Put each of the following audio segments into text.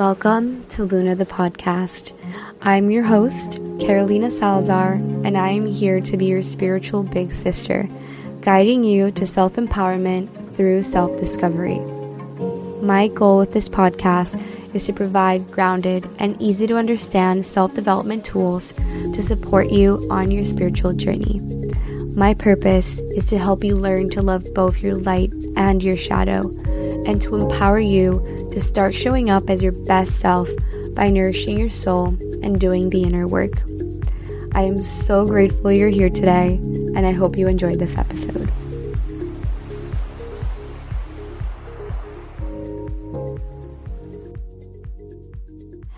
Welcome to Luna the podcast. I'm your host, Carolina Salazar, and I am here to be your spiritual big sister, guiding you to self empowerment through self discovery. My goal with this podcast is to provide grounded and easy to understand self development tools to support you on your spiritual journey. My purpose is to help you learn to love both your light and your shadow, and to empower you to start showing up as your best self by nourishing your soul and doing the inner work. I am so grateful you're here today, and I hope you enjoyed this episode.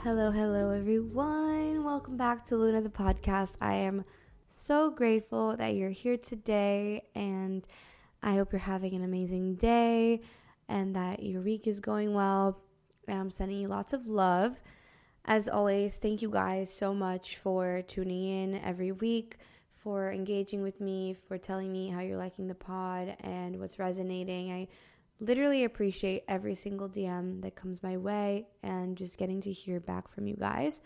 Hello, hello, everyone. Welcome back to Luna the podcast. I am so grateful that you're here today, and I hope you're having an amazing day and that your week is going well. And I'm sending you lots of love. As always, thank you guys so much for tuning in every week, for engaging with me, for telling me how you're liking the pod and what's resonating. I literally appreciate every single DM that comes my way and just getting to hear back from you guys.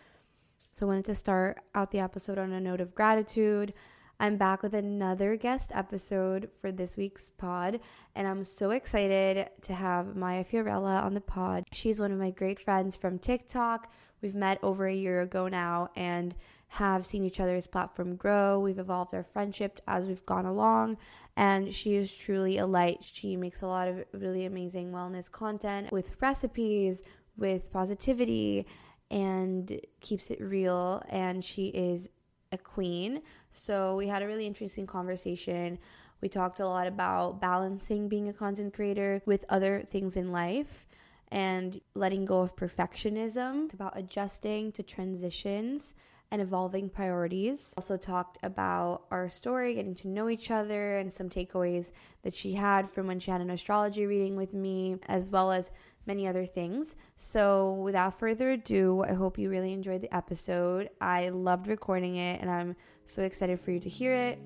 So, I wanted to start out the episode on a note of gratitude. I'm back with another guest episode for this week's pod, and I'm so excited to have Maya Fiorella on the pod. She's one of my great friends from TikTok. We've met over a year ago now and have seen each other's platform grow. We've evolved our friendship as we've gone along, and she is truly a light. She makes a lot of really amazing wellness content with recipes, with positivity, and keeps it real. And she is a queen. So we had a really interesting conversation. We talked a lot about balancing being a content creator with other things in life and letting go of perfectionism, about adjusting to transitions and evolving priorities. Also talked about our story, getting to know each other, and some takeaways that she had from when she had an astrology reading with me, as well as many other things. So, without further ado, I hope you really enjoyed the episode. I loved recording it, and I'm so excited for you to hear it.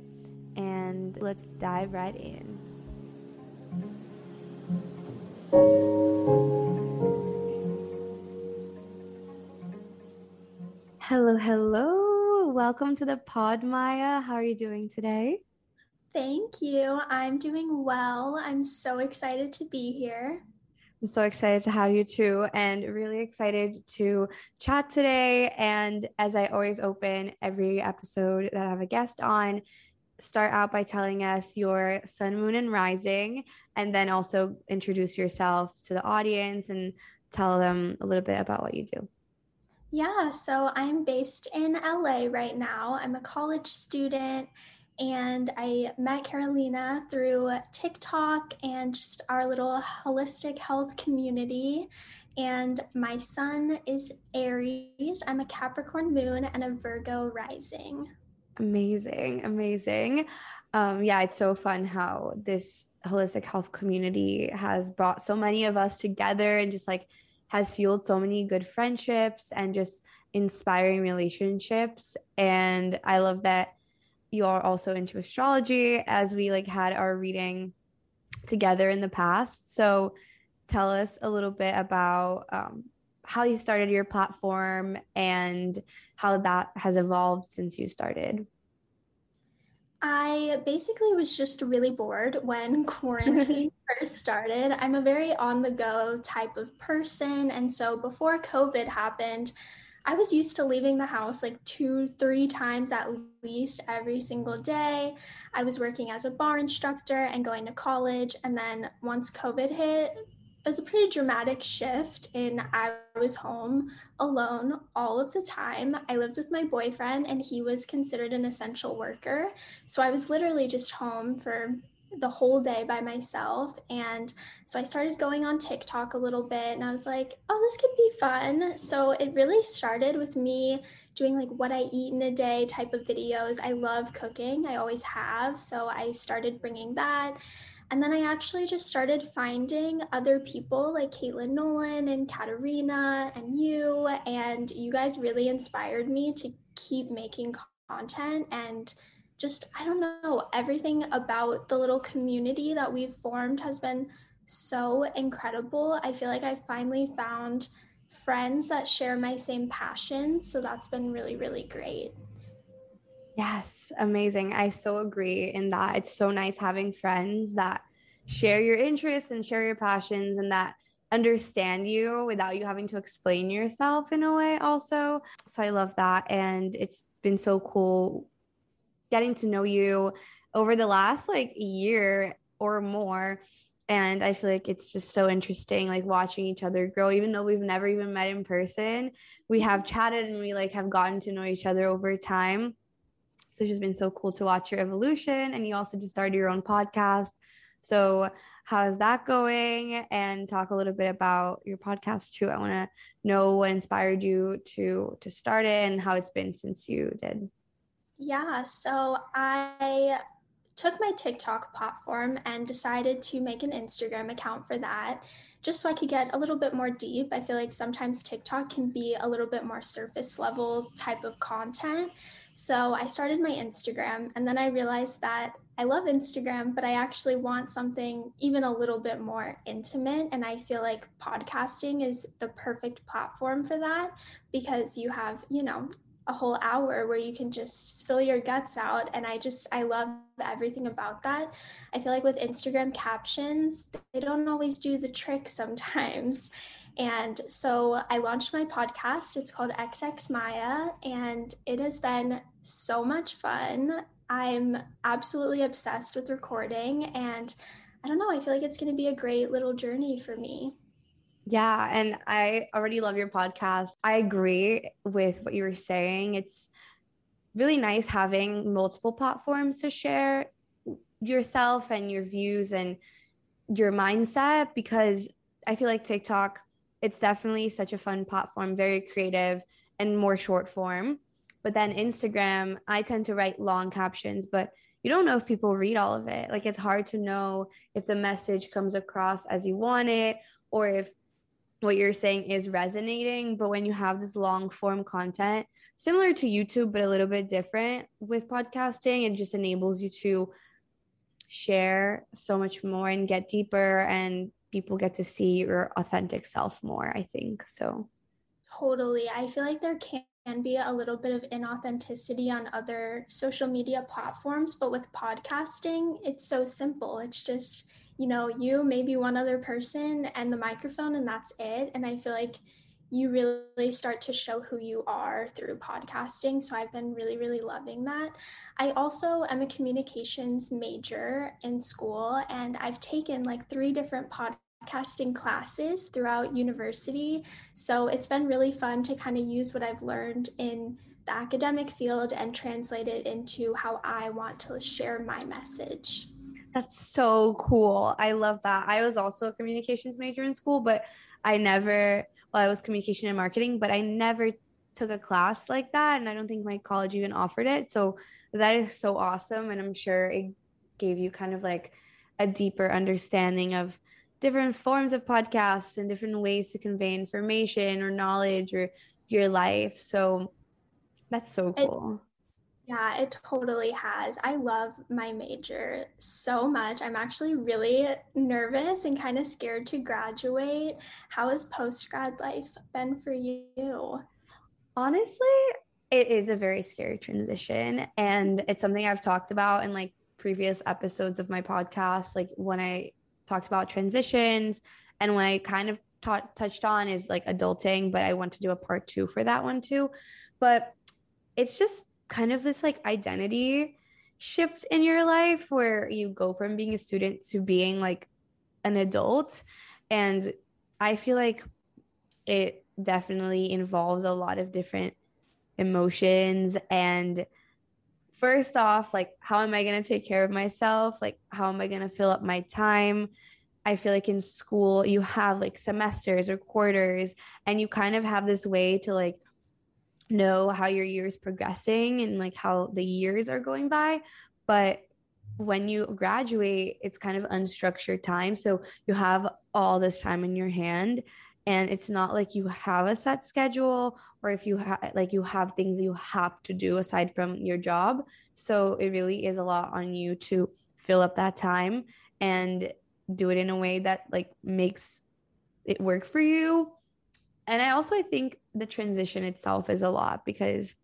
And let's dive right in. Hello, hello. Welcome to the pod, Maya. How are you doing today? Thank you. I'm doing well. I'm so excited to be here. I'm so excited to have you too, and really excited to chat today. And as I always open every episode that I have a guest on, start out by telling us your sun, moon, and rising, and then also introduce yourself to the audience and tell them a little bit about what you do. Yeah, so I'm based in LA right now. I'm a college student and I met Carolina through TikTok and just our little holistic health community. And my sun is Aries. I'm a Capricorn moon and a Virgo rising. Amazing, amazing. Um, yeah, it's so fun how this holistic health community has brought so many of us together and just like has fueled so many good friendships and just inspiring relationships. And I love that you are also into astrology as we like had our reading together in the past. So tell us a little bit about um, how you started your platform and how that has evolved since you started. I basically was just really bored when quarantine first started. I'm a very on the go type of person. And so before COVID happened, I was used to leaving the house like two, three times at least every single day. I was working as a barre instructor and going to college. And then once COVID hit, it was a pretty dramatic shift in I was home alone all of the time. I lived with my boyfriend and he was considered an essential worker. So I was literally just home for the whole day by myself. And so I started going on TikTok a little bit and I was like, oh, this could be fun. So it really started with me doing like what I eat in a day type of videos. I love cooking, I always have. So I started bringing that. And then I actually just started finding other people like Caitlin Nolan and Katarina and you. And you guys really inspired me to keep making content and just, I don't know, everything about the little community that we've formed has been so incredible. I feel like I finally found friends that share my same passions. So that's been really, really great. Yes, amazing. I so agree in that. It's so nice having friends that share your interests and share your passions and that understand you without you having to explain yourself in a way also. So I love that and it's been so cool getting to know you over the last like year or more. And i feel like it's just so interesting like watching each other grow. Even though we've never even met in person we have chatted and we like have gotten to know each other over time. So it's just been so cool to watch your evolution. And you also just started your own podcast. So how's that going? And talk a little bit about your podcast too. I want to know what inspired you to to start it and how it's been since you did yeah, so I took my TikTok platform and decided to make an Instagram account for that just so I could get a little bit more deep. I feel like sometimes TikTok can be a little bit more surface level type of content. So I started my Instagram and then I realized that I love Instagram, but I actually want something even a little bit more intimate. And I feel like podcasting is the perfect platform for that because you have, you know, a whole hour where you can just spill your guts out. And i just i love everything about that. I feel like with instagram captions they don't always do the trick sometimes. And so i launched my podcast. It's called xx maya and it has been so much fun. I'm absolutely obsessed with recording and i don't know i feel like it's going to be a great little journey for me yeah, and I already love your podcast. I agree with what you were saying. It's really nice having multiple platforms to share yourself and your views and your mindset because I feel like TikTok, it's definitely such a fun platform, very creative and more short form. But then Instagram, I tend to write long captions, but you don't know if people read all of it. Like it's hard to know if the message comes across as you want it or if what you're saying is resonating. But when you have this long form content, similar to YouTube, but a little bit different with podcasting, it just enables you to share so much more and get deeper, and people get to see your authentic self more, I think. So, totally. I feel like there can be a little bit of inauthenticity on other social media platforms, but with podcasting, it's so simple. It's just you know, you, maybe one other person, and the microphone, and that's it. And I feel like you really start to show who you are through podcasting. So I've been really, really loving that. I also am a communications major in school, and I've taken like three different podcasting classes throughout university. So it's been really fun to kind of use what I've learned in the academic field and translate it into how I want to share my message. That's so cool. I love that. I was also a communications major in school, but I never, well, I was communication and marketing, but I never took a class like that. And I don't think my college even offered it. So that is so awesome. And I'm sure it gave you kind of like a deeper understanding of different forms of podcasts and different ways to convey information or knowledge or your life. So that's so cool. Yeah, it totally has. I love my major so much. I'm actually really nervous and kind of scared to graduate. How has post grad life been for you? Honestly, it is a very scary transition. And it's something I've talked about in like previous episodes of my podcast. Like when I talked about transitions and when I kind of ta- touched on is like adulting, but I want to do a part two for that one too. But it's just kind of this like identity shift in your life where you go from being a student to being like an adult. And I feel like it definitely involves a lot of different emotions and first off, like, how am I going to take care of myself? Like, how am I going to fill up my time? I feel like in school, you have like semesters or quarters, and you kind of have this way to like know how your year is progressing and like how the years are going by. But when you graduate, it's kind of unstructured time. So you have all this time in your hand and it's not like you have a set schedule or if you have like you have things you have to do aside from your job so it really is a lot on you to fill up that time and do it in a way that like makes it work for you and i also i think the transition itself is a lot because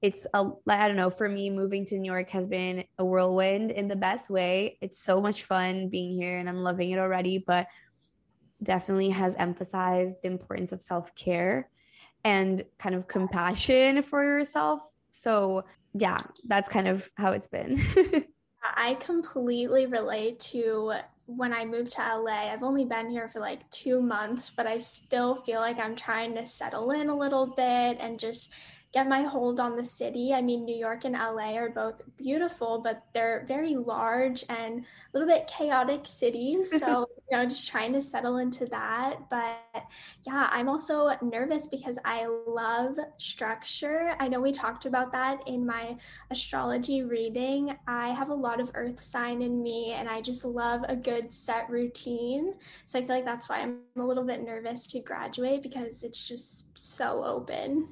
it's a i don't know for me moving to new york has been a whirlwind in the best way it's so much fun being here and i'm loving it already but definitely has emphasized the importance of self care and kind of compassion for yourself. So, yeah, that's kind of how it's been. I completely relate to when I moved to LA. I've only been here for like two months, but I still feel like I'm trying to settle in a little bit and just get my hold on the city. I mean, New York and LA are both beautiful, but they're very large and a little bit chaotic cities. So, you know, just trying to settle into that. But yeah, I'm also nervous because I love structure. I know we talked about that in my astrology reading. I have a lot of earth sign in me and I just love a good set routine. So I feel like that's why I'm a little bit nervous to graduate because it's just so open.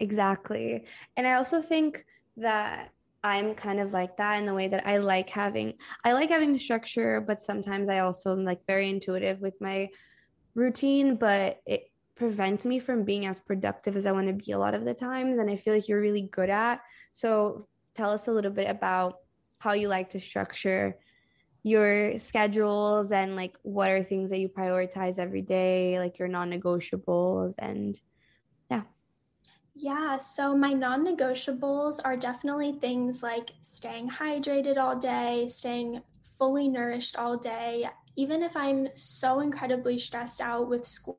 Exactly. And I also think that I'm kind of like that in the way that I like having I like having structure, but sometimes I also am like very intuitive with my routine, but it prevents me from being as productive as I want to be a lot of the times and I feel like you're really good at. So tell us a little bit about how you like to structure your schedules and like what are things that you prioritize every day, like your non-negotiables and yeah, so my non negotiables are definitely things like staying hydrated all day, staying fully nourished all day. Even if I'm so incredibly stressed out with school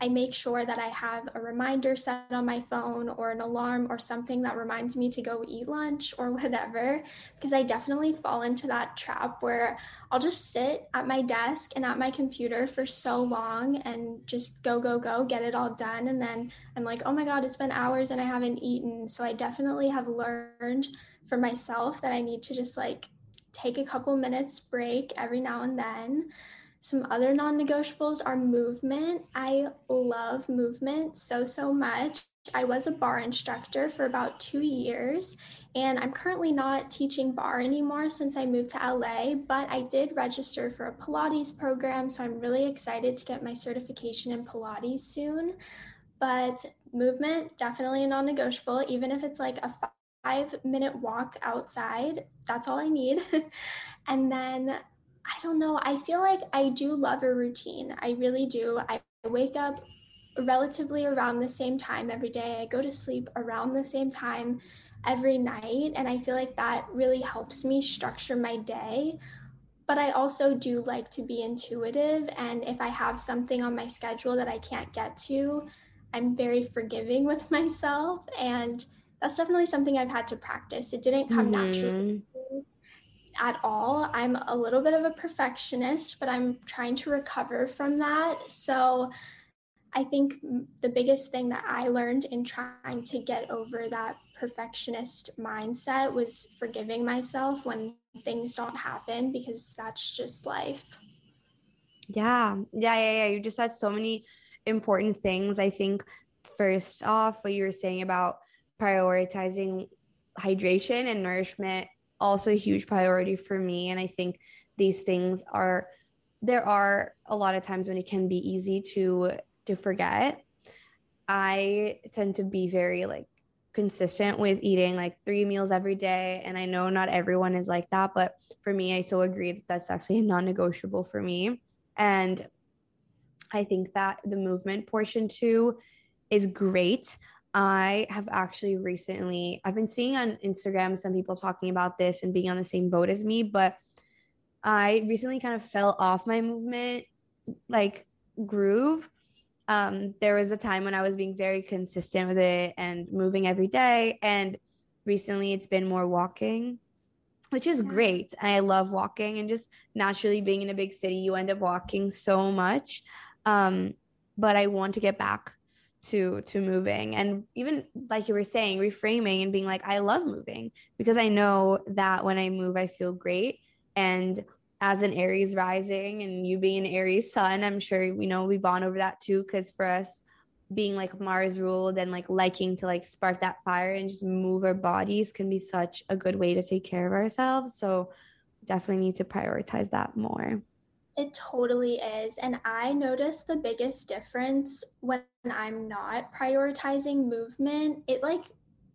I make sure that I have a reminder set on my phone or an alarm or something that reminds me to go eat lunch or whatever. Because I definitely fall into that trap where I'll just sit at my desk and at my computer for so long and just go, go, go, get it all done. And then I'm like, oh my God, it's been hours and I haven't eaten. So I definitely have learned for myself that I need to just like take a couple minutes break every now and then some other non negotiables are movement. I love movement so, so much. I was a barre instructor for about two years, and I'm currently not teaching barre anymore since I moved to LA, but I did register for a Pilates program, so I'm really excited to get my certification in Pilates soon. But movement, definitely a non negotiable, even if it's like a five minute walk outside, that's all I need. and then I don't know. I feel like I do love a routine. I really do. I wake up relatively around the same time every day. I go to sleep around the same time every night. And I feel like that really helps me structure my day. But I also do like to be intuitive. And if I have something on my schedule that I can't get to, I'm very forgiving with myself. And that's definitely something I've had to practice. It didn't come mm-hmm. naturally at all. I'm a little bit of a perfectionist, but I'm trying to recover from that. So I think the biggest thing that I learned in trying to get over that perfectionist mindset was forgiving myself when things don't happen because that's just life. Yeah. Yeah. Yeah. Yeah. You just said so many important things. I think, first off, what you were saying about prioritizing hydration and nourishment also a huge priority for me. And I think these things are there are a lot of times when it can be easy to to forget. I tend to be very like consistent with eating like three meals every day. And I know not everyone is like that, but for me, I so agree that that's definitely non negotiable for me. And I think that the movement portion too is great. I have actually recently, I've been seeing on Instagram some people talking about this and being on the same boat as me, but I recently kind of fell off my movement like groove. Um, there was a time when I was being very consistent with it and moving every day. And recently it's been more walking, which is yeah. great. I love walking and just naturally being in a big city, you end up walking so much. Um, but I want to get back to to moving. And even like you were saying reframing and being like I love moving because I know that when I move I feel great. And as an Aries rising and you being an Aries sun I'm sure you know we bond over that too cuz for us being like Mars ruled and like liking to like spark that fire and just move our bodies can be such a good way to take care of ourselves. So definitely need to prioritize that more it totally is. And I notice the biggest difference when I'm not prioritizing movement. It like,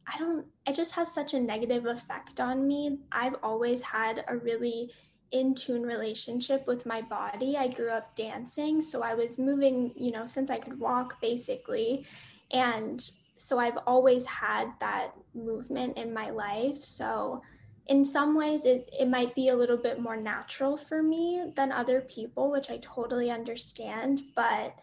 I don't, it just has such a negative effect on me. I've always had a really in tune relationship with my body. I grew up dancing, so I was moving, you know, since I could walk basically. And so I've always had that movement in my life. So in some ways it, it might be a little bit more natural for me than other people which i totally understand but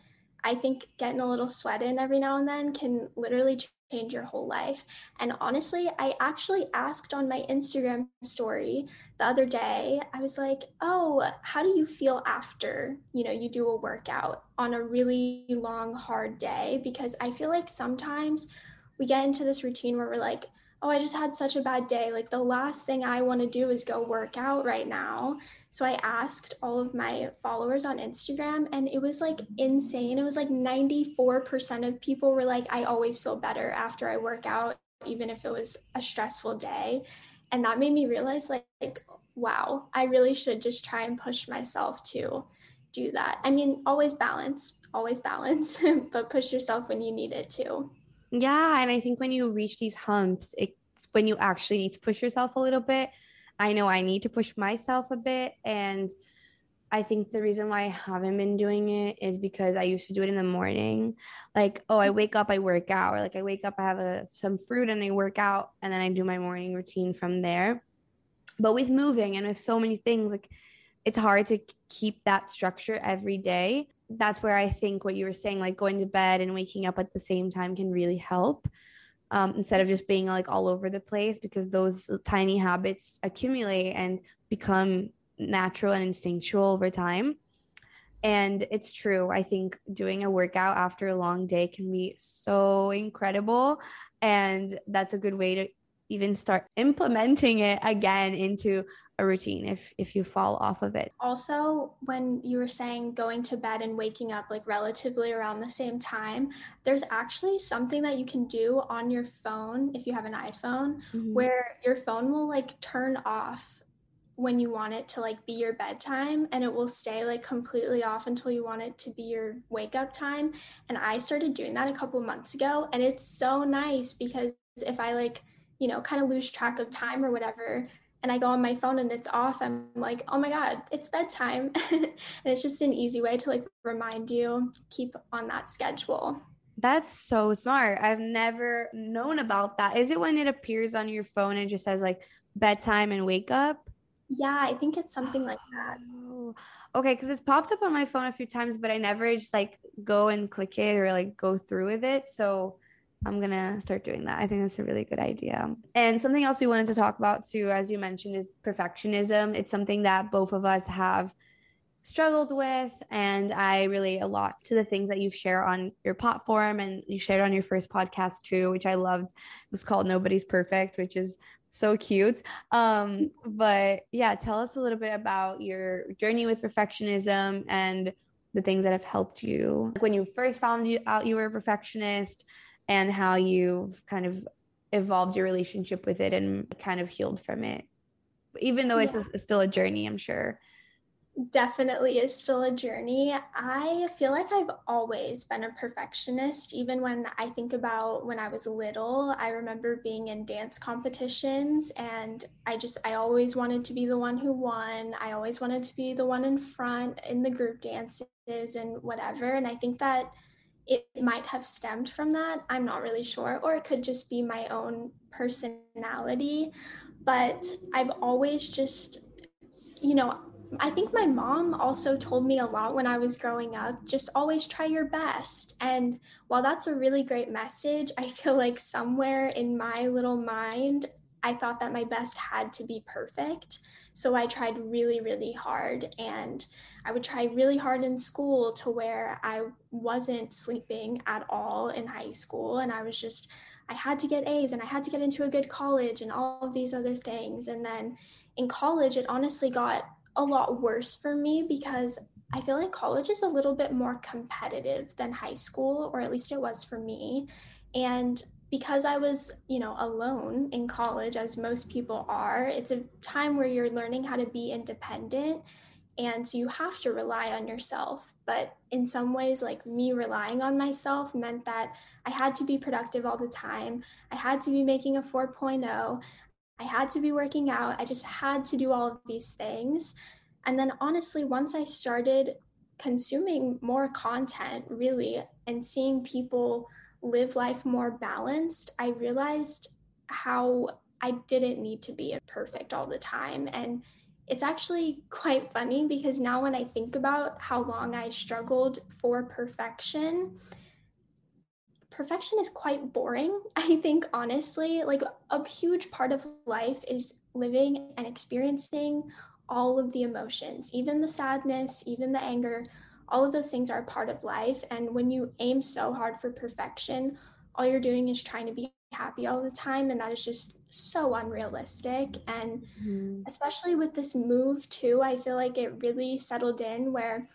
i think getting a little sweat in every now and then can literally change your whole life. And honestly i actually asked on my instagram story the other day i was like oh how do you feel after you know you do a workout on a really long hard day? Because i feel like sometimes we get into this routine where we're like oh, I just had such a bad day. Like the last thing I want to do is go work out right now. So I asked all of my followers on Instagram and it was like insane. It was like 94% of people were like, I always feel better after I work out, even if it was a stressful day. And that made me realize like, like wow, I really should just try and push myself to do that. I mean, always balance, always balance, but push yourself when you need it too. Yeah. And I think when you reach these humps, it's when you actually need to push yourself a little bit. I know I need to push myself a bit. And I think the reason why I haven't been doing it is because I used to do it in the morning. Like, oh, I wake up, I work out, or like I wake up, I have a, some fruit and I work out, and then I do my morning routine from there. But with moving and with so many things, like it's hard to keep that structure every day that's where I think what you were saying, like going to bed and waking up at the same time, can really help. Um, instead of just being like all over the place, because those tiny habits accumulate and become natural and instinctual over time. And it's true. I think doing a workout after a long day can be so incredible. And that's a good way to even start implementing it again into a routine if if you fall off of it also when you were saying going to bed and waking up like relatively around the same time there's actually something that you can do on your phone if you have an iphone mm-hmm. where your phone will like turn off when you want it to like be your bedtime and it will stay like completely off until you want it to be your wake up time and i started doing that a couple months ago and it's so nice because if i like you know kind of lose track of time or whatever and I go on my phone and it's off, I'm like, oh my God, it's bedtime. and it's just an easy way to like remind you, keep on that schedule. That's so smart. I've never known about that. Is it when it appears on your phone and just says like bedtime and wake up? Yeah, I think it's something like that. Oh, okay, because it's popped up on my phone a few times, but I never just like go and click it or like go through with it. So I'm going to start doing that. I think that's a really good idea. And something else we wanted to talk about too, as you mentioned, is perfectionism. It's something that both of us have struggled with. And I relate a lot to the things that you share on your platform and you shared on your first podcast too, which I loved. It was called Nobody's Perfect, which is so cute. Um, but yeah, tell us a little bit about your journey with perfectionism and the things that have helped you. Like When you first found out you were a perfectionist, and how you've kind of evolved your relationship with it and kind of healed from it. Even though it's yeah. a, still a journey i'm sure. Definitely is still a journey. I feel like i've always been a perfectionist. Even when i think about when i was little i remember being in dance competitions and i just i always wanted to be the one who won. I always wanted to be the one in front in the group dances and whatever. And i think that it might have stemmed from that. I'm not really sure. Or it could just be my own personality. But I've always just, you know, I think my mom also told me a lot when I was growing up just always try your best. And while that's a really great message, I feel like somewhere in my little mind, I thought that my best had to be perfect. So I tried really, really hard. And I would try really hard in school to where I wasn't sleeping at all in high school. And I was just, I had to get A's and I had to get into a good college and all of these other things. And then in college, it honestly got a lot worse for me because I feel like college is a little bit more competitive than high school, or at least it was for me. And because I was, you know, alone in college, as most people are, it's a time where you're learning how to be independent and so you have to rely on yourself. But in some ways, like me relying on myself meant that I had to be productive all the time. I had to be making a 4.0. I had to be working out. I just had to do all of these things. And then honestly, once I started consuming more content, really, and seeing people live life more balanced, I realized how I didn't need to be perfect all the time. And it's actually quite funny because now when I think about how long I struggled for perfection, perfection is quite boring. I think, honestly, like a huge part of life is living and experiencing all of the emotions, even the sadness, even the anger, all of those things are part of life. And when you aim so hard for perfection, all you're doing is trying to be happy all the time. And that is just so unrealistic. And mm-hmm. especially with this move, too, I feel like it really settled in where,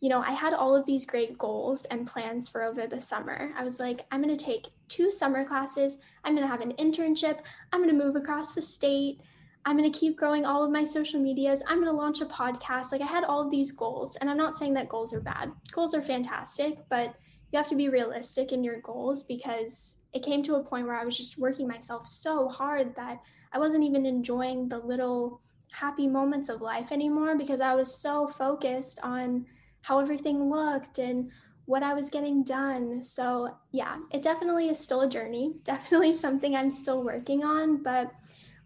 you know, I had all of these great goals and plans for over the summer. I was like, I'm going to take two summer classes, I'm going to have an internship, I'm going to move across the state. I'm going to keep growing all of my social medias. I'm going to launch a podcast. Like I had all of these goals. And I'm not saying that goals are bad. Goals are fantastic, but you have to be realistic in your goals because it came to a point where I was just working myself so hard that I wasn't even enjoying the little happy moments of life anymore because I was so focused on how everything looked and what I was getting done. So, yeah, it definitely is still a journey, definitely something I'm still working on, but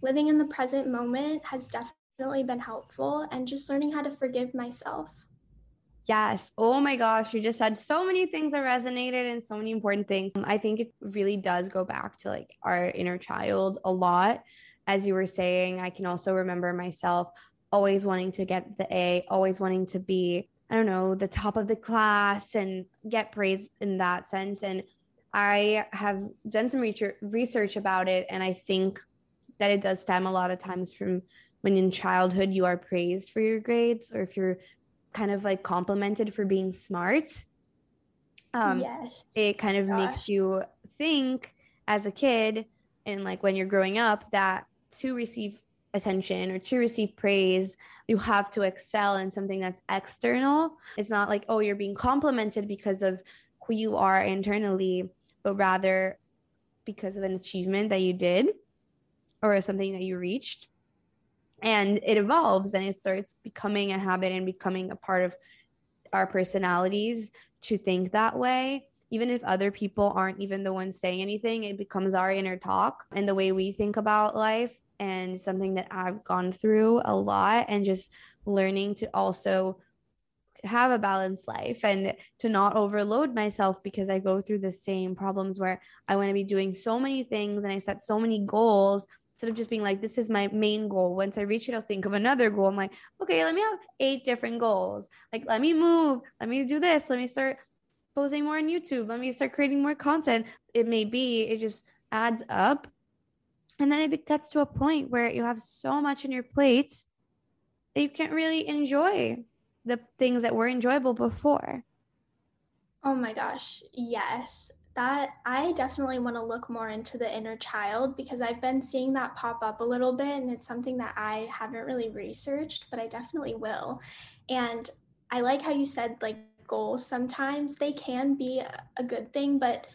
living in the present moment has definitely been helpful and just learning how to forgive myself. Yes. Oh my gosh. You just said so many things that resonated and so many important things. I think it really does go back to like our inner child a lot. As you were saying, I can also remember myself always wanting to get the A, always wanting to be, I don't know, the top of the class and get praise in that sense. And I have done some research about it. And I think that it does stem a lot of times from when in childhood you are praised for your grades or if you're kind of like complimented for being smart. Um yes. it kind of Gosh. makes you think as a kid and like when you're growing up that to receive attention or to receive praise you have to excel in something that's external. It's not like oh you're being complimented because of who you are internally but rather because of an achievement that you did or something that you reached. And it evolves and it starts becoming a habit and becoming a part of our personalities to think that way. Even if other people aren't even the ones saying anything it becomes our inner talk and the way we think about life and something that I've gone through a lot and just learning to also have a balanced life and to not overload myself because I go through the same problems where I want to be doing so many things and I set so many goals instead of just being like, this is my main goal. Once I reach it, I'll think of another goal. I'm like, okay, let me have eight different goals. Like, let me move. Let me do this. Let me start posting more on YouTube. Let me start creating more content. It may be, it just adds up. And then it gets to a point where you have so much on your plate that you can't really enjoy the things that were enjoyable before. Oh my gosh, yes that I definitely want to look more into the inner child because I've been seeing that pop up a little bit and it's something that I haven't really researched, but I definitely will. And I like how you said like goals sometimes they can be a good thing, but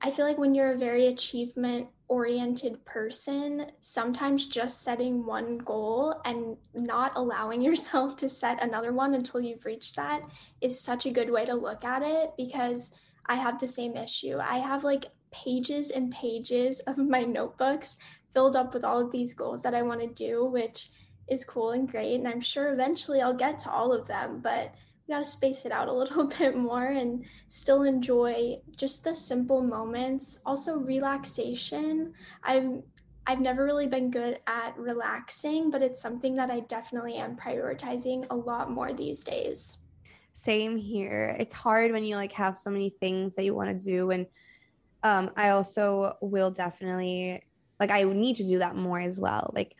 I feel like when you're a very achievement oriented person, sometimes just setting one goal and not allowing yourself to set another one until you've reached that is such a good way to look at it because I have the same issue. I have like pages and pages of my notebooks filled up with all of these goals that I want to do, which is cool and great. And I'm sure eventually I'll get to all of them, but we got to space it out a little bit more and still enjoy just the simple moments. Also, relaxation. I'm I've never really been good at relaxing, but it's something that I definitely am prioritizing a lot more these days. Same here. It's hard when you like have so many things that you want to do and um I also will definitely like I need to do that more as well. Like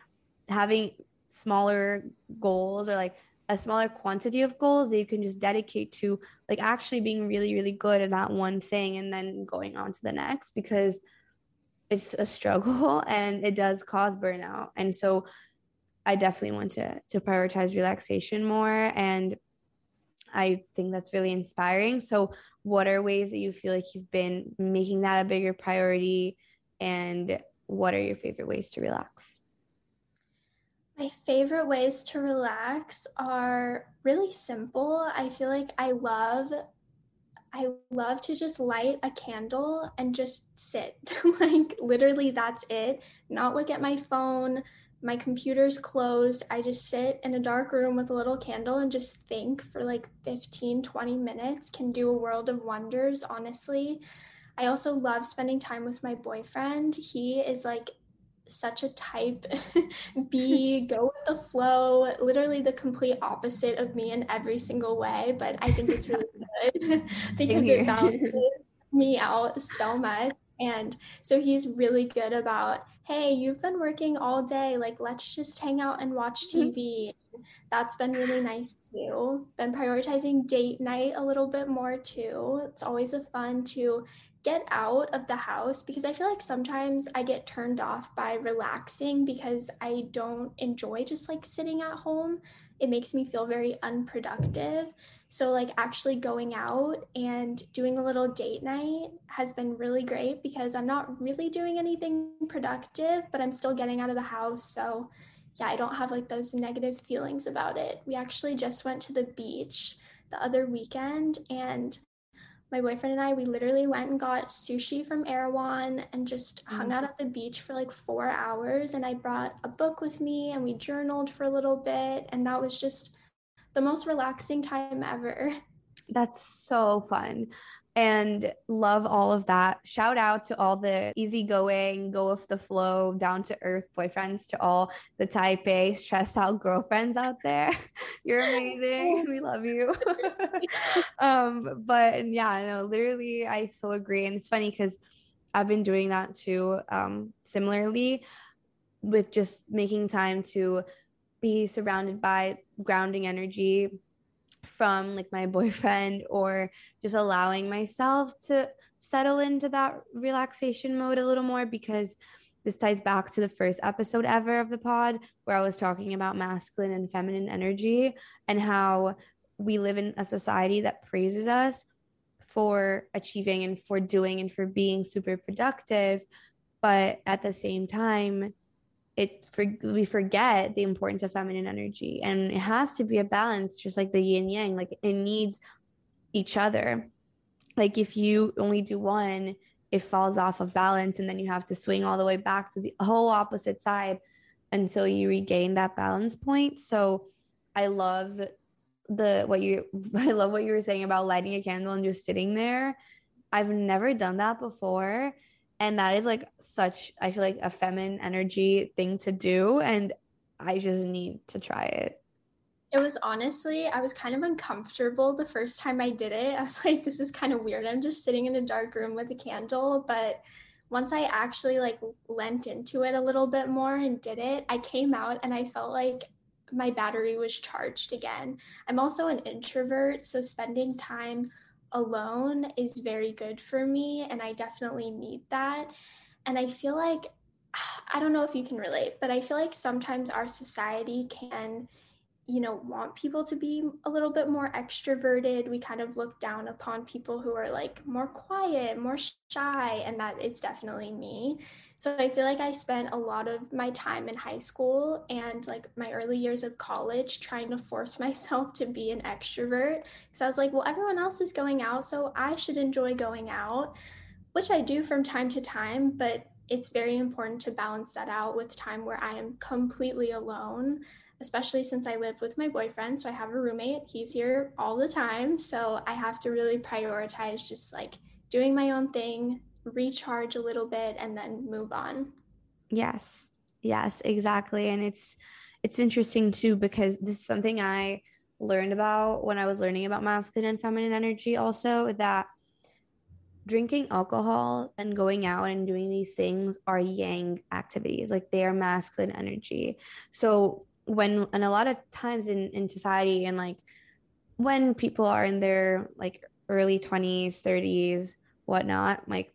having smaller goals or like a smaller quantity of goals that you can just dedicate to like actually being really really good at that one thing and then going on to the next because it's a struggle and it does cause burnout and so i definitely want to to prioritize relaxation more and i think that's really inspiring so what are ways that you feel like you've been making that a bigger priority and what are your favorite ways to relax my favorite ways to relax are really simple. I feel like I love I love to just light a candle and just sit. like literally that's it. Not look at my phone. My computer's closed. I just sit in a dark room with a little candle and just think for like 15, 20 minutes can do a world of wonders, honestly. I also love spending time with my boyfriend. He is like such a type B, go with the flow, literally the complete opposite of me in every single way. But I think it's really good because it balances me out so much. And so he's really good about, hey, you've been working all day. Like, let's just hang out and watch TV. Mm-hmm. That's been really nice too. Been prioritizing date night a little bit more too. It's always a fun to get out of the house because I feel like sometimes I get turned off by relaxing because I don't enjoy just like sitting at home. It makes me feel very unproductive. So, like, actually going out and doing a little date night has been really great because I'm not really doing anything productive, but I'm still getting out of the house. So, yeah, I don't have like those negative feelings about it. We actually just went to the beach the other weekend and my boyfriend and I, we literally went and got sushi from Erewhon and just hung mm. out at the beach for like four hours. And I brought a book with me and we journaled for a little bit. And that was just the most relaxing time ever. That's so fun and love all of that. Shout out to all the easygoing, go with the flow, down to earth boyfriends, to all the type A stressed out girlfriends out there. You're amazing. we love you. um, but yeah, no, literally, I so agree. And it's funny because I've been doing that too, um, similarly, with just making time to be surrounded by grounding energy from like my boyfriend or just allowing myself to settle into that relaxation mode a little more because this ties back to the first episode ever of the pod where I was talking about masculine and feminine energy and how we live in a society that praises us for achieving and for doing and for being super productive. But at the same time, it for, we forget the importance of feminine energy and it has to be a balance just like the yin yang like it needs each other. Like if you only do one it falls off of balance and then you have to swing all the way back to the whole opposite side until you regain that balance point. So i love the what you i love what you were saying about lighting a candle and just sitting there. I've never done that before and that is like such i feel like a feminine energy thing to do and i just need to try it. It was honestly i was kind of uncomfortable the first time i did it. I was like this is kind of weird. I'm just sitting in a dark room with a candle. But once i actually like lent into it a little bit more and did it i came out and i felt like my battery was charged again. I'm also an introvert so spending time alone is very good for me and I definitely need that. And I feel like I don't know if you can relate, but I feel like sometimes our society can you know, want people to be a little bit more extroverted. We kind of look down upon people who are like more quiet, more shy, and that is definitely me. So I feel like I spent a lot of my time in high school and like my early years of college trying to force myself to be an extrovert. So I was like, well, everyone else is going out, so I should enjoy going out, which I do from time to time, but it's very important to balance that out with time where I am completely alone especially since I live with my boyfriend. So I have a roommate, he's here all the time. So I have to really prioritize just like doing my own thing, recharge a little bit, and then move on. Yes. Yes, exactly. And it's it's interesting too because this is something I learned about when I was learning about masculine and feminine energy also that drinking alcohol and going out and doing these things are yang activities like they are masculine energy so when and a lot of times in in society and like when people are in their like early 20s 30s whatnot like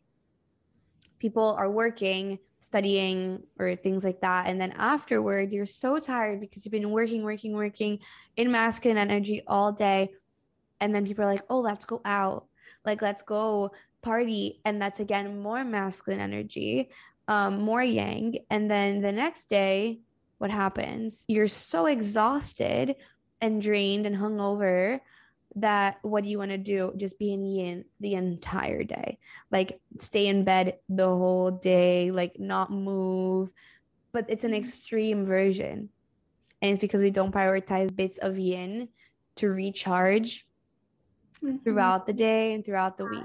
people are working studying or things like that. And then afterwards you're so tired because you've been working working working in masculine energy all day. And then people are like oh let's go out. Like let's go party. And that's again more masculine energy um more yang. And then the next day what happens. You're so exhausted and drained and hungover that what do you want to do? Just be in yin the entire day. Like stay in bed the whole day like not move. But it's an extreme version. And it's because we don't prioritize bits of yin to recharge mm-hmm. throughout the day and throughout the week.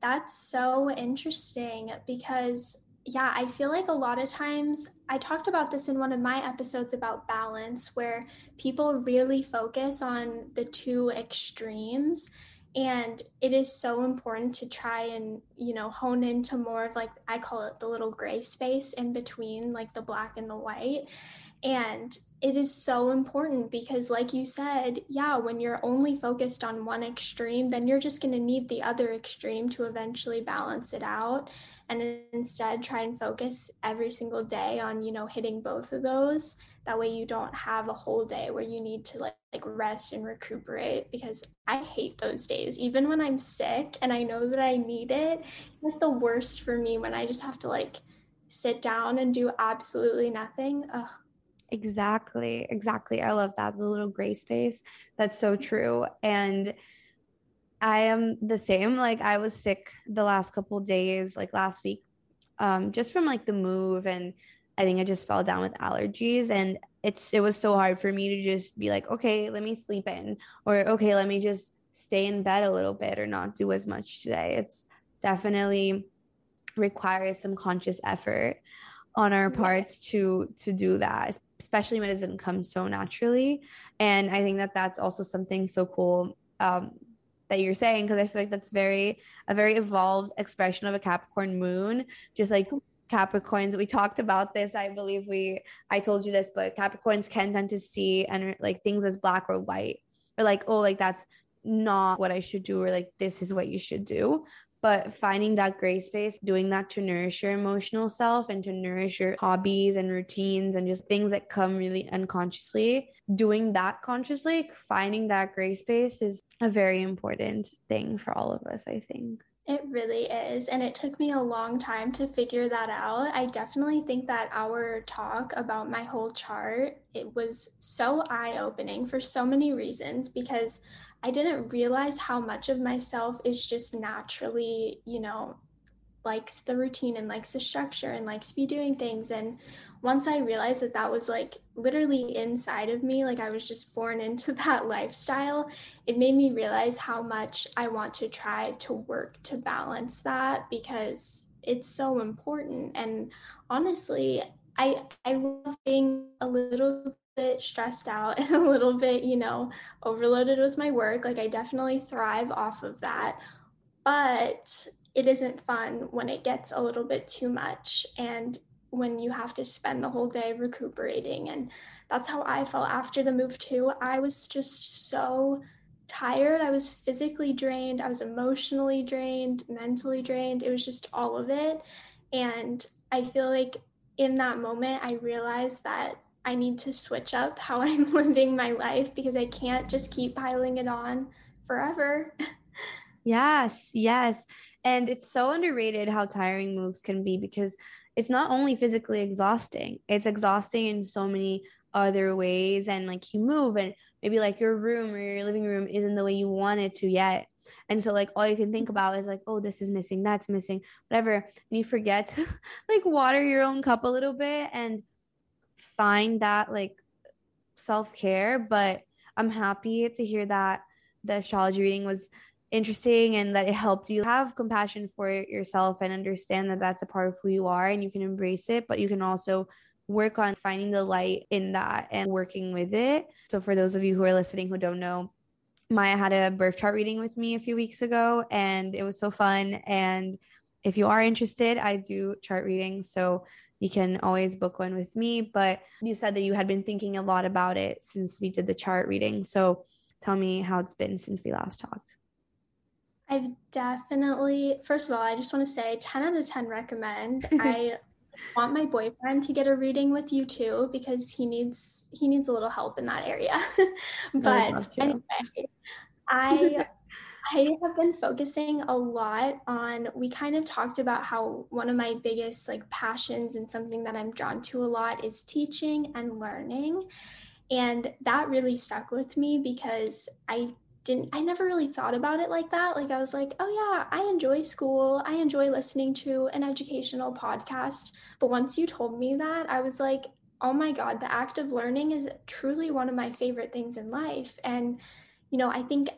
That's so interesting because yeah, I feel like a lot of times I talked about this in one of my episodes about balance, where people really focus on the two extremes. And it is so important to try and, you know, hone into more of like, I call it the little gray space in between like the black and the white. And it is so important because, like you said, yeah, when you're only focused on one extreme, then you're just going to need the other extreme to eventually balance it out and instead try and focus every single day on you know hitting both of those. That way you don't have a whole day where you need to like, like rest and recuperate because i hate those days. Even when i'm sick and i know that i need it it's the worst for me when i just have to like sit down and do absolutely nothing. Ugh. exactly exactly. I love that the little gray space. That's so true. And I am the same. Like I was sick the last couple days, like last week, um, just from like the move, and I think I just fell down with allergies, and it's it was so hard for me to just be like, okay, let me sleep in, or okay, let me just stay in bed a little bit, or not do as much today. It's definitely requires some conscious effort on our parts to to do that especially when it doesn't come so naturally and i think that that's also something so cool um, that you're saying because I feel like that's very a very evolved expression of a Capricorn moon, just like mm-hmm. Capricorns. We talked about this. I believe we I told you this, but Capricorns can tend to see and like things as black or white, or like oh like that's not what I should do, or like this is what you should do but finding that gray space, doing that to nourish your emotional self and to nourish your hobbies and routines and just things that come really unconsciously, doing that consciously, finding that gray space is a very important thing for all of us, I think. It really is. And it took me a long time to figure that out. I definitely think that our talk about my whole chart, it was so eye-opening for so many reasons because I didn't realize how much of myself is just naturally, you know, likes the routine and likes the structure and likes to be doing things. And once I realized that that was like literally inside of me, like I was just born into that lifestyle, it made me realize how much I want to try to work to balance that because it's so important. And honestly, I I love being a little bit stressed out and a little bit, you know, overloaded with my work. Like I definitely thrive off of that. But it isn't fun when it gets a little bit too much and when you have to spend the whole day recuperating. And that's how I felt after the move too. I was just so tired. I was physically drained. I was emotionally drained, mentally drained. It was just all of it. And I feel like in that moment, I realized that I need to switch up how I'm living my life because I can't just keep piling it on forever. yes, yes. And it's so underrated how tiring moves can be because it's not only physically exhausting, it's exhausting in so many other ways. And like you move, and maybe like your room or your living room isn't the way you want it to yet. And so, like, all you can think about is like, oh, this is missing, that's missing, whatever. And you forget to like water your own cup a little bit and find that like self care. But I'm happy to hear that the astrology reading was interesting and that it helped you have compassion for yourself and understand that that's a part of who you are and you can embrace it, but you can also work on finding the light in that and working with it. So, for those of you who are listening who don't know, Maya had a birth chart reading with me a few weeks ago and it was so fun. And if you are interested, I do chart readings. So, you can always book one with me. But you said that you had been thinking a lot about it since we did the chart reading. So, tell me how it's been since we last talked. I've definitely, first of all, I just want to say 10 out of 10 recommend. I want my boyfriend to get a reading with you too because he needs he needs a little help in that area. but anyway, I I have been focusing a lot on we kind of talked about how one of my biggest like passions and something that I'm drawn to a lot is teaching and learning. And that really stuck with me because I didn't I never really thought about it like that. Like I was like, oh yeah, I enjoy school. I enjoy listening to an educational podcast. But once you told me that, I was like, oh my god, the act of learning is truly one of my favorite things in life. And you know, I think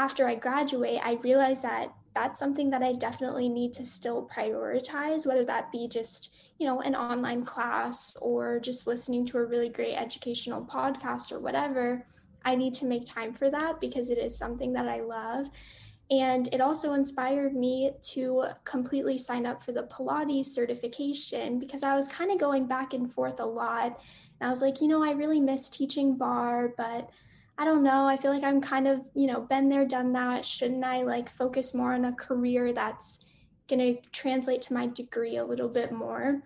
after I graduate, I realized that that's something that I definitely need to still prioritize, whether that be just, you know, an online class or just listening to a really great educational podcast or whatever I need to make time for that because it is something that I love. And it also inspired me to completely sign up for the Pilates certification because I was kind of going back and forth a lot. And I was like, you know, I really miss teaching barre, but I don't know. I feel like I'm kind of, you know, been there, done that. Shouldn't I like focus more on a career that's going to translate to my degree a little bit more?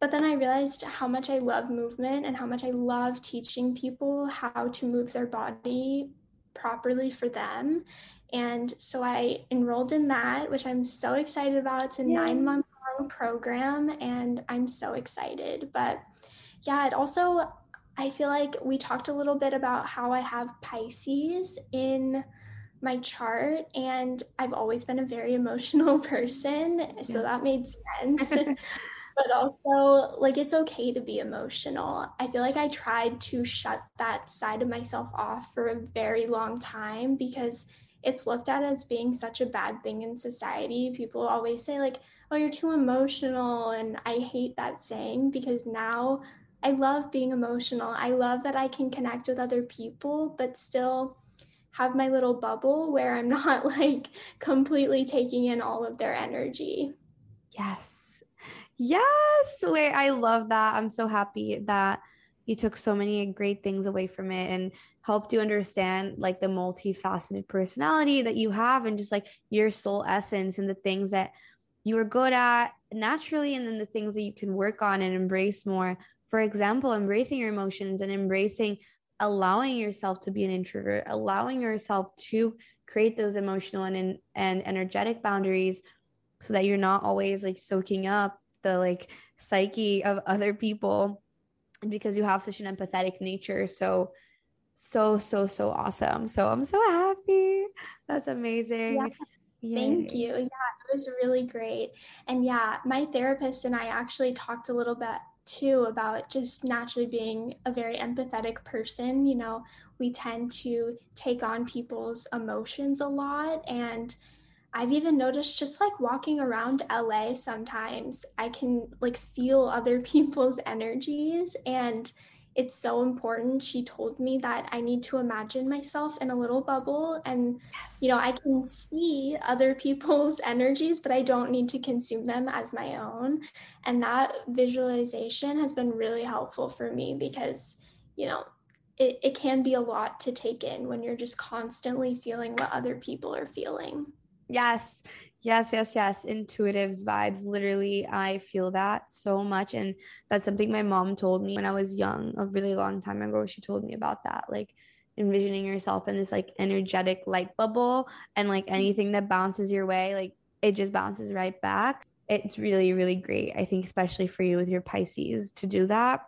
But then I realized how much I love movement and how much I love teaching people how to move their body properly for them. And so I enrolled in that, which I'm so excited about. It's a Yay. nine month long program, and I'm so excited. But yeah, it also, I feel like we talked a little bit about how I have Pisces in my chart, and I've always been a very emotional person. So that made sense. but also like it's okay to be emotional. I feel like I tried to shut that side of myself off for a very long time because it's looked at as being such a bad thing in society. People always say like, "Oh, you're too emotional." And I hate that saying because now I love being emotional. I love that I can connect with other people but still have my little bubble where I'm not like completely taking in all of their energy. Yes. Yes. Wait, I love that. I'm so happy that you took so many great things away from it and helped you understand like the multifaceted personality that you have and just like your soul essence and the things that you are good at naturally and then the things that you can work on and embrace more. For example, embracing your emotions and embracing allowing yourself to be an introvert, allowing yourself to create those emotional and and energetic boundaries so that you're not always like soaking up the like psyche of other people because you have such an empathetic nature. So so so so awesome. So i'm so happy. That's amazing. Yeah. thank you. Yeah it was really great. And yeah my therapist and i actually talked a little bit too about just naturally being a very empathetic person you know we tend to take on people's emotions a lot and I've even noticed just like walking around LA sometimes, I can like feel other people's energies. And it's so important. She told me that I need to imagine myself in a little bubble and, yes. you know, I can see other people's energies, but I don't need to consume them as my own. And that visualization has been really helpful for me because, you know, it, it can be a lot to take in when you're just constantly feeling what other people are feeling. Yes. Yes, yes, yes. Intuitives vibes. Literally, I feel that so much. And that's something my mom told me when I was young, a really long time ago. She told me about that. Like envisioning yourself in this like energetic light bubble and like mm-hmm. anything that bounces your way, like it just bounces right back. It's really, really great. I think, especially for you with your Pisces to do that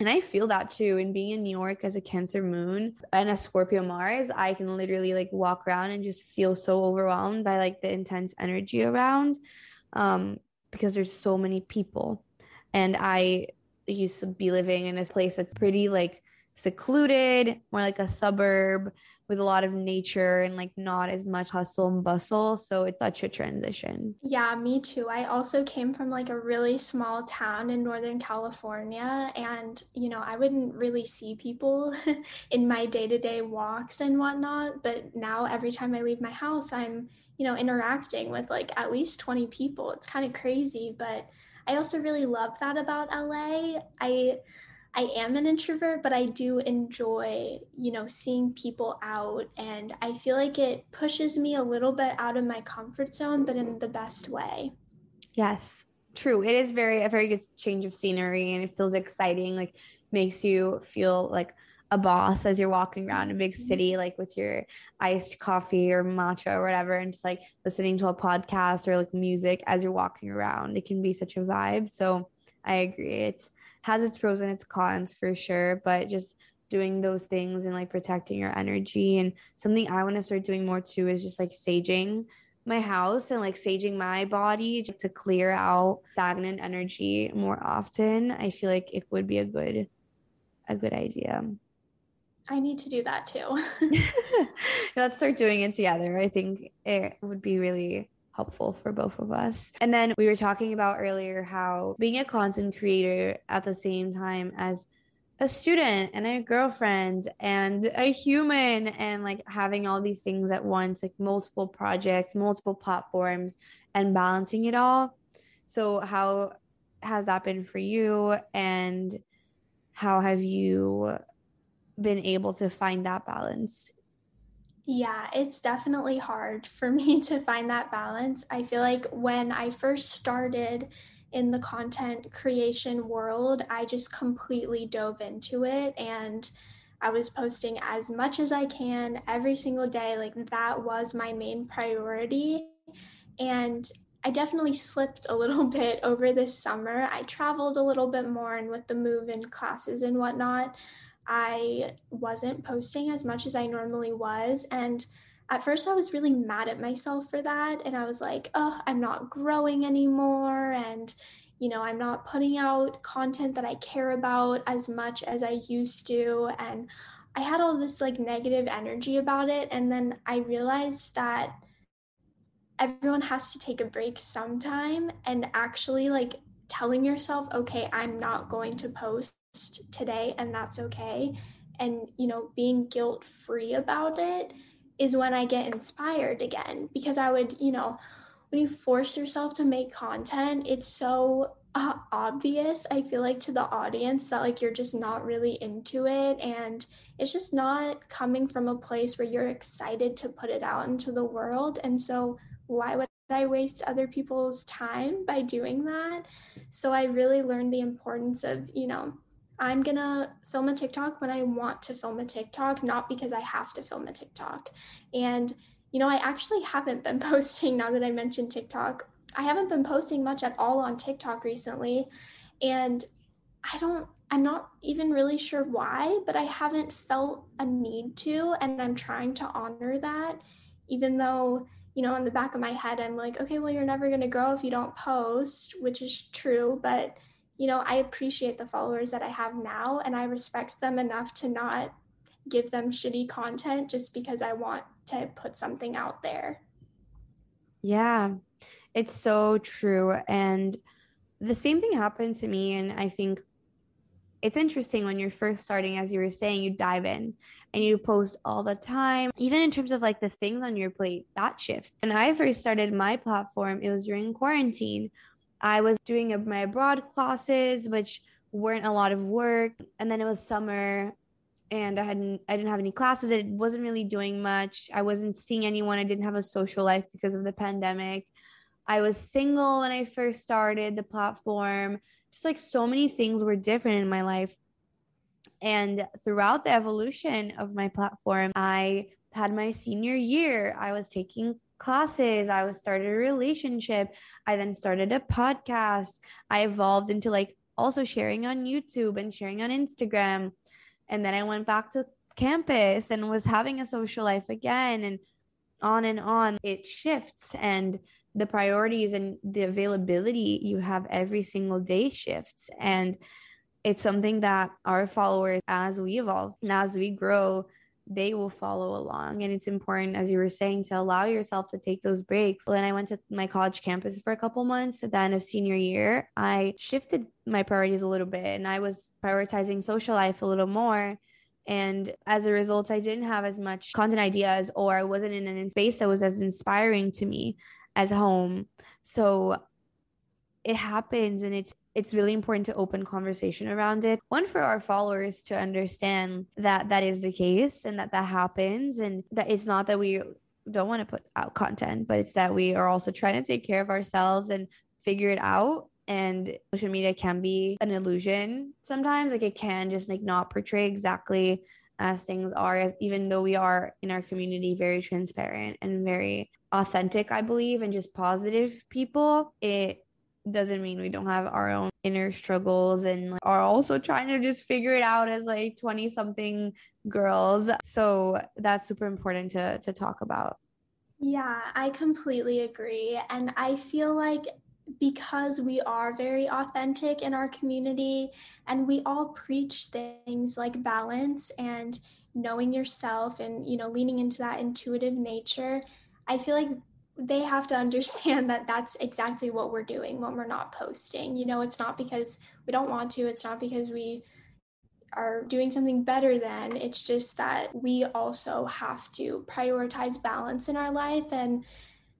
and I feel that too. In being in New York as a Cancer moon and a Scorpio Mars, I can literally like walk around and just feel so overwhelmed by like the intense energy around um, because there's so many people. And I used to be living in a place that's pretty like secluded, more like a suburb with a lot of nature and like not as much hustle and bustle. So it's such a transition. Yeah, me too. I also came from like a really small town in Northern California. And, you know, I wouldn't really see people in my day to day walks and whatnot. But now every time I leave my house, I'm, you know, interacting with like at least 20 people. It's kind of crazy. But I also really love that about LA. I, I am an introvert, but I do enjoy, you know, seeing people out. And I feel like it pushes me a little bit out of my comfort zone, but in the best way. Yes, true. It is very, a very good change of scenery and it feels exciting. Like, makes you feel like a boss as you're walking around a big mm-hmm. city, like with your iced coffee or matcha or whatever, and just like listening to a podcast or like music as you're walking around. It can be such a vibe. So I agree. It's, has its pros and its cons for sure, but just doing those things and like protecting your energy and something I want to start doing more too is just like saging my house and like saging my body to clear out stagnant energy more often. I feel like it would be a good a good idea. I need to do that too. Let's start doing it together. I think it would be really helpful for both of us. And then we were talking about earlier how being a content creator at the same time as a student and a girlfriend and a human and like having all these things at once, like multiple projects, multiple platforms, and balancing it all. So, how has that been for you? And how have you been able to find that balance yeah, it's definitely hard for me to find that balance. I feel like when I first started in the content creation world, I just completely dove into it and I was posting as much as I can every single day. Like that was my main priority. And I definitely slipped a little bit over this summer. I traveled a little bit more and with the move in classes and whatnot. I wasn't posting as much as I normally was. And at first, I was really mad at myself for that. And I was like, oh, I'm not growing anymore. And, you know, I'm not putting out content that I care about as much as I used to. And I had all this like negative energy about it. And then I realized that everyone has to take a break sometime and actually like telling yourself, okay, I'm not going to post today and that's okay and you know being guilt free about it is when i get inspired again because i would you know when you force yourself to make content it's so uh, obvious i feel like to the audience that like you're just not really into it and it's just not coming from a place where you're excited to put it out into the world and so why would I waste other people's time by doing that? So I really learned the importance of, you know, I'm gonna film a TikTok when I want to film a TikTok, not because I have to film a TikTok. And, you know, I actually haven't been posting now that I mentioned TikTok. I haven't been posting much at all on TikTok recently. And I don't, I'm not even really sure why, but I haven't felt a need to. And I'm trying to honor that, even though, you know, in the back of my head, I'm like, okay, well, you're never to grow if you don't post, which is true. But you know, I appreciate the followers that I have now and I respect them enough to not give them shitty content just because I want to put something out there. Yeah, it's so true. And the same thing happened to me. And I think it's interesting when you're first starting, as you were saying, you dive in and you post all the time, even in terms of like the things on your plate, that shift. When I first started my platform, it was during quarantine I was doing my abroad classes, which weren't a lot of work. And then it was summer and I hadn't I didn't have any classes. I wasn't really doing much. I wasn't seeing anyone. I didn't have a social life because of the pandemic. I was single when I first started the platform. Just like so many things were different in my life. And throughout the evolution of my platform, I had my senior year. I was taking classes. I was started a relationship. I then started a podcast. I evolved into like also sharing on YouTube and sharing on Instagram. And then I went back to campus and was having a social life again and on and on. It shifts and the priorities and the availability you have every single day shifts. And it's something that our followers, as we evolve and as we grow, they will follow along. And it's important, as you were saying, to allow yourself to take those breaks. When I went to my college campus for a couple months at the end of senior year, I shifted my priorities a little bit and I was prioritizing social life a little more. And as a result, I didn't have as much content ideas or I wasn't in an space that was as inspiring to me as home. So it happens and it's it's really important to open conversation around it. One for our followers to understand that that is the case and that that happens and that it's not that we don't want to put out content but it's that we are also trying to take care of ourselves and figure it out. And social media can be an illusion sometimes. Like it can just like not portray exactly as things are even though we are in our community very transparent and very authentic i believe and just positive people it doesn't mean we don't have our own inner struggles and like, are also trying to just figure it out as like 20 something girls. So that's super important to to talk about. Yeah i completely agree. And i feel like because we are very authentic in our community and we all preach things like balance and knowing yourself and you know leaning into that intuitive nature i feel like they have to understand that that's exactly what we're doing when we're not posting. You know, it's not because we don't want to, it's not because we are doing something better than, it's just that we also have to prioritize balance in our life. And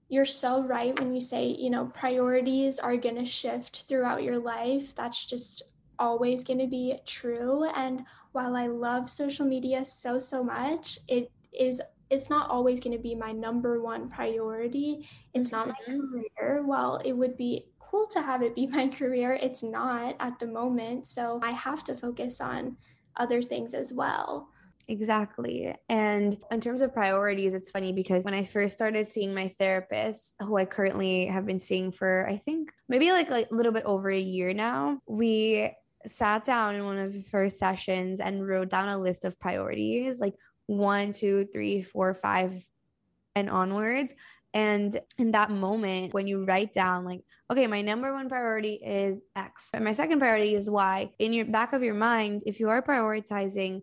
you're so right when you say, you know, priorities are going to shift throughout your life. That's just always going to be true. And while I love social media so, so much, it is it's not always going to be my number one priority. It's not my mm-hmm. career. Well, it would be cool to have it be my career. It's not at the moment. So I have to focus on other things as well. Exactly. And in terms of priorities, it's funny because when I first started seeing my therapist, who I currently have been seeing for, I think maybe like, like a little bit over a year now, we sat down in one of the first sessions and wrote down a list of priorities. Like, one, two, three, four, five, and onwards. And in that moment, when you write down, like, okay, my number one priority is X, and my second priority is Y, in your back of your mind, if you are prioritizing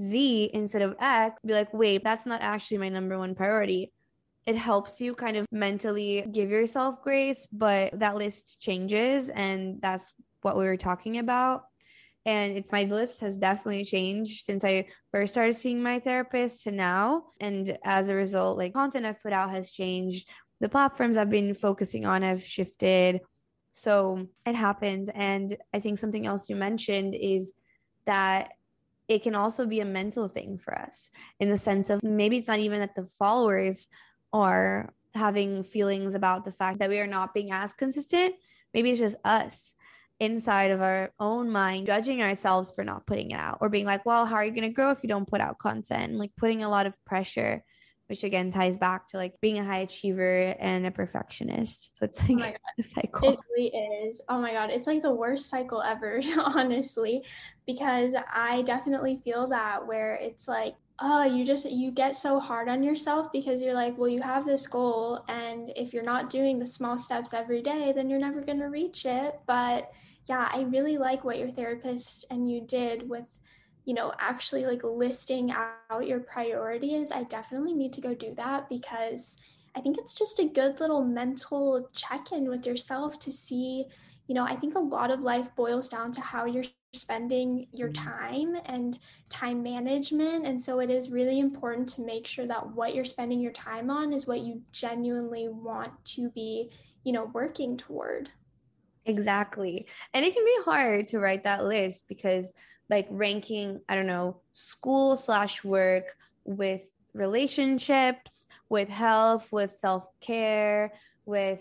Z instead of X, be like, wait, that's not actually my number one priority. It helps you kind of mentally give yourself grace, but that list changes. And that's what we were talking about and it's my list has definitely changed since I first started seeing my therapist to now. And as a result, like content I've put out has changed. The platforms I've been focusing on have shifted. So it happens. And I think something else you mentioned is that it can also be a mental thing for us in the sense of maybe it's not even that the followers are having feelings about the fact that we are not being as consistent. Maybe it's just us inside of our own mind judging ourselves for not putting it out or being like, well, how are you going to grow if you don't put out content? like putting a lot of pressure, which again ties back to like being a high achiever and a perfectionist. So it's like oh a cycle. It really is. Oh my God. It's like the worst cycle ever, honestly, because I definitely feel that where it's like, oh you just you get so hard on yourself because you're like well you have this goal and if you're not doing the small steps every day then you're never going to reach it but yeah, I really like what your therapist and you did with, you know, actually like listing out your priorities. I definitely need to go do that because I think it's just a good little mental check in with yourself to see, you know, I think a lot of life boils down to how you're spending your mm-hmm. time and time management. And so it is really important to make sure that what you're spending your time on is what you genuinely want to be, you know, working toward. Exactly. And it can be hard to write that list because, like, ranking, I don't know, school slash work with relationships, with health, with self care, with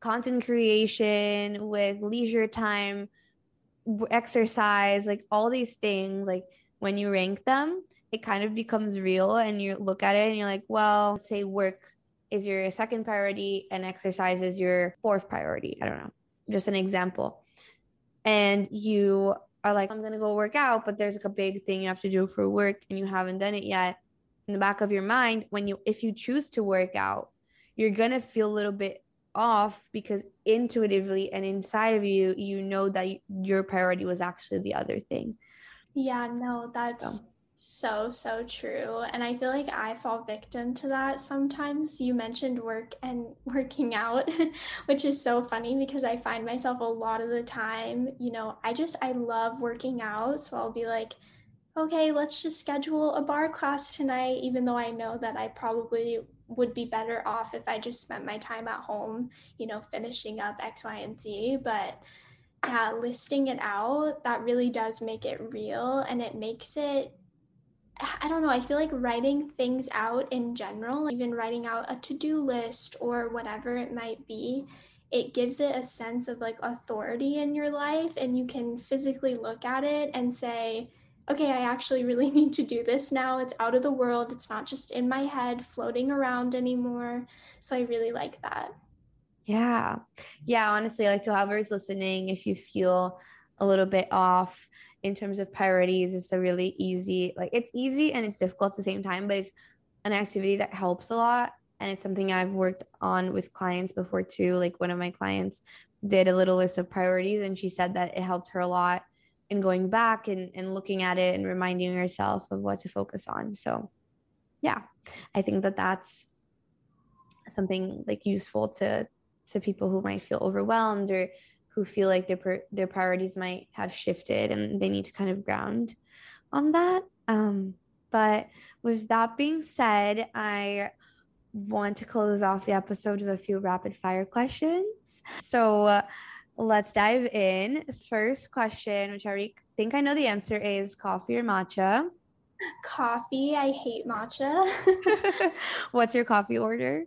content creation, with leisure time, exercise, like all these things, like when you rank them, it kind of becomes real and you look at it and you're like, well, say work is your second priority and exercise is your fourth priority. I don't know just an example. And you are like, I'm going to go work out, but there's like a big thing you have to do for work and you haven't done it yet. In the back of your mind, when you, if you choose to work out, you're going to feel a little bit off because intuitively and inside of you, you know that your priority was actually the other thing. Yeah, no, that's so. So, so true. And I feel like I fall victim to that sometimes. You mentioned work and working out, which is so funny because I find myself a lot of the time, you know, I just, I love working out. So I'll be like, okay, let's just schedule a barre class tonight, even though I know that I probably would be better off if I just spent my time at home, you know, finishing up X, Y, and Z. But yeah, listing it out, that really does make it real and it makes it I don't know, I feel like writing things out in general, even writing out a to do list or whatever it might be, it gives it a sense of like authority in your life. And you can physically look at it and say, okay, I actually really need to do this now. It's out of the world. It's not just in my head floating around anymore. So I really like that. Yeah. Yeah. Honestly, like to whoever's listening, if you feel a little bit off in terms of priorities, it's a really easy, like it's easy and it's difficult at the same time, but it's an activity that helps a lot. And it's something I've worked on with clients before too. Like one of my clients did a little list of priorities and she said that it helped her a lot in going back and, and looking at it and reminding yourself of what to focus on. So, yeah, I think that that's something like useful to to people who might feel overwhelmed or who feel like their their priorities might have shifted and they need to kind of ground on that. Um, but with that being said, I want to close off the episode with a few rapid fire questions. So. Uh, let's dive in. First question, which I already think I know the answer is coffee or matcha. Coffee. I hate matcha. What's your coffee order?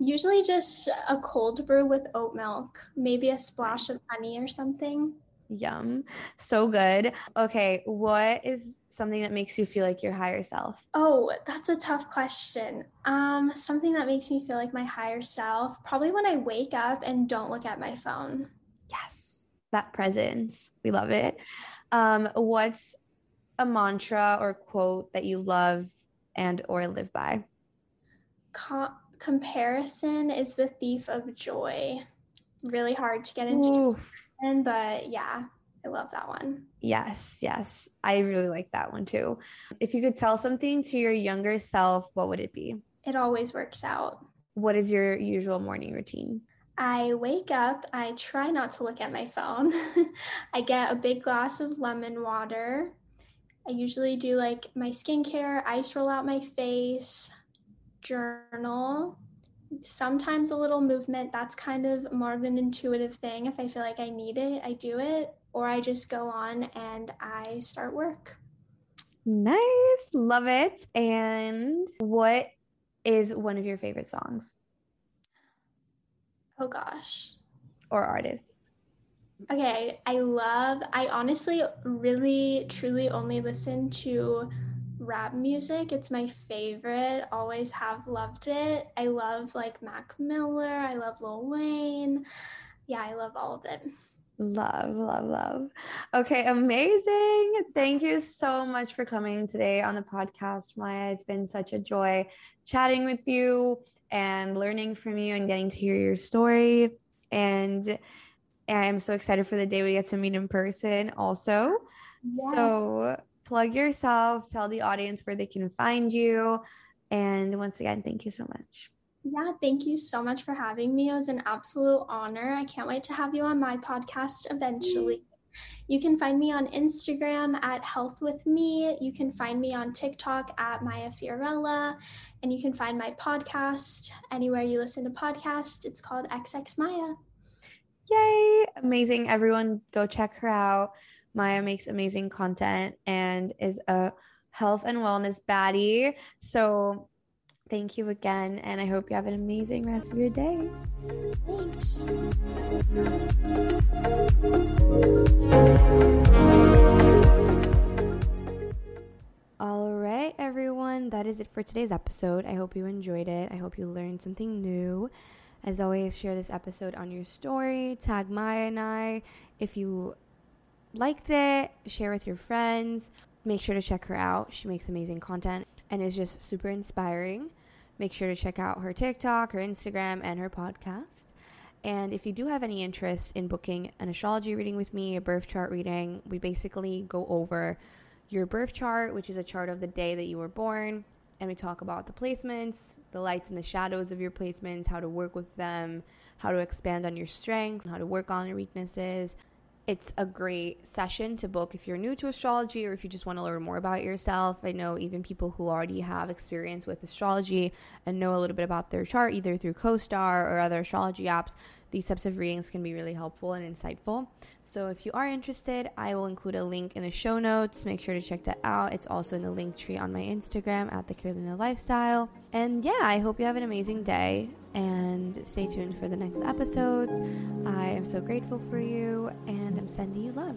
Usually just a cold brew with oat milk, maybe a splash of honey or something. Yum. So good. Okay, what is something that makes you feel like your higher self? Oh, that's a tough question. Um, something that makes me feel like my higher self, probably when I wake up and don't look at my phone. Yes. That presence. We love it. Um, what's a mantra or quote that you love and or live by? Comparison is the thief of joy. Really hard to get into but yeah, I love that one. Yes, yes. I really like that one too. If you could tell something to your younger self, what would it be? It always works out. What is your usual morning routine? I wake up, I try not to look at my phone. I get a big glass of lemon water. I usually do like my skincare, ice roll out my face, journal, sometimes a little movement that's kind of more of an intuitive thing. If i feel like i need it i do it or i just go on and i start work. Nice love it. And what is one of your favorite songs? Oh gosh. Or artists? Okay i love i honestly really truly only listen to rap music. It's my favorite. Always have loved it. I love like Mac Miller. I love Lil Wayne. Yeah, I love all of it. Love, love, love. Okay, amazing. Thank you so much for coming today on the podcast, Maya. It's been such a joy chatting with you and learning from you and getting to hear your story. And I'm so excited for the day we get to meet in person also. Yeah. So plug yourself, tell the audience where they can find you. And once again, thank you so much. Yeah, thank you so much for having me. It was an absolute honor. I can't wait to have you on my podcast eventually. You can find me on Instagram at Health With Me. You can find me on TikTok at Maya Fiorella. And you can find my podcast anywhere you listen to podcasts. It's called XX Maya. Yay! Amazing. Everyone, go check her out. Maya makes amazing content and is a health and wellness baddie. So thank you again. And I hope you have an amazing rest of your day. Thanks. All right, everyone. That is it for today's episode. I hope you enjoyed it. I hope you learned something new. As always, share this episode on your story. Tag Maya and I if you liked it, share with your friends. Make sure to check her out. She makes amazing content and is just super inspiring. make sure to check out her TikTok, her Instagram, and her podcast. And if you do have any interest in booking an astrology reading with me, a birth chart reading, we basically go over your birth chart, which is a chart of the day that you were born, and we talk about the placements, the lights and the shadows of your placements, how to work with them, how to expand on your strengths, how to work on your weaknesses. It's a great session to book if you're new to astrology or if you just want to learn more about yourself. I know even people who already have experience with astrology and know a little bit about their chart, either through CoStar or other astrology apps, these types of readings can be really helpful and insightful. So if you are interested, I will include a link in the show notes. Make sure to check that out. It's also in the link tree on my Instagram at the Carolina Lifestyle. And yeah, I hope you have an amazing day and stay tuned for the next episodes. I am so grateful for you and I'm sending you love.